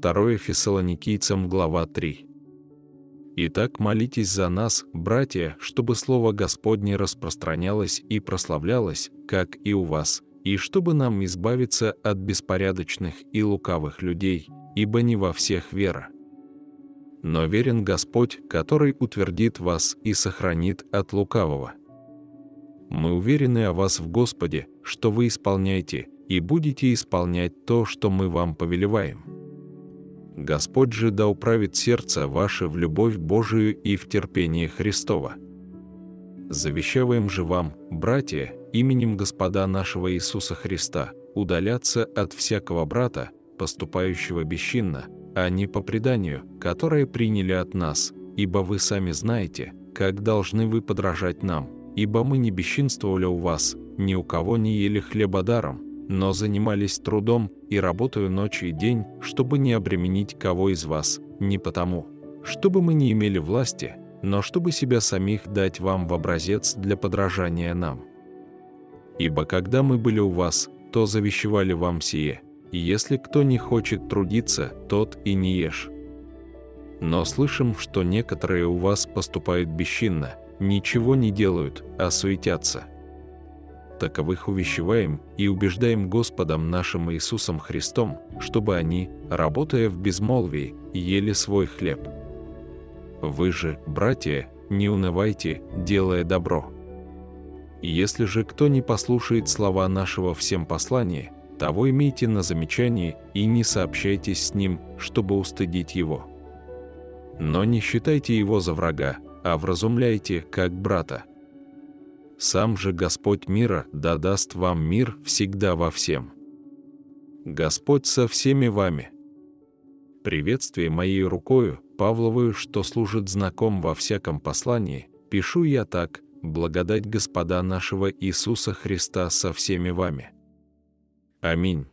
2 Фессалоникийцам, глава 3. Итак, молитесь за нас, братья, чтобы Слово Господне распространялось и прославлялось, как и у вас, и чтобы нам избавиться от беспорядочных и лукавых людей, ибо не во всех вера. Но верен Господь, который утвердит вас и сохранит от лукавого. Мы уверены о вас в Господе, что вы исполняете и будете исполнять то, что мы вам повелеваем. Господь же да управит сердце ваше в любовь Божию и в терпение Христова. Завещаваем же вам, братья, именем Господа нашего Иисуса Христа, удаляться от всякого брата, поступающего бесчинно, а не по преданию, которое приняли от нас, ибо вы сами знаете, как должны вы подражать нам, ибо мы не бесчинствовали у вас, ни у кого не ели хлеба даром, но занимались трудом и работаю ночь и день, чтобы не обременить кого из вас, не потому, чтобы мы не имели власти, но чтобы себя самих дать вам в образец для подражания нам. Ибо когда мы были у вас, то завещевали вам сие, и если кто не хочет трудиться, тот и не ешь. Но слышим, что некоторые у вас поступают бесчинно, ничего не делают, а суетятся – таковых увещеваем и убеждаем Господом нашим Иисусом Христом, чтобы они, работая в безмолвии, ели свой хлеб. Вы же, братья, не унывайте, делая добро. Если же кто не послушает слова нашего всем послания, того имейте на замечании и не сообщайтесь с ним, чтобы устыдить его. Но не считайте его за врага, а вразумляйте, как брата. Сам же Господь мира да даст вам мир всегда во всем. Господь со всеми вами. Приветствие моей рукою, Павловую, что служит знаком во всяком послании, пишу я так, благодать Господа нашего Иисуса Христа со всеми вами. Аминь.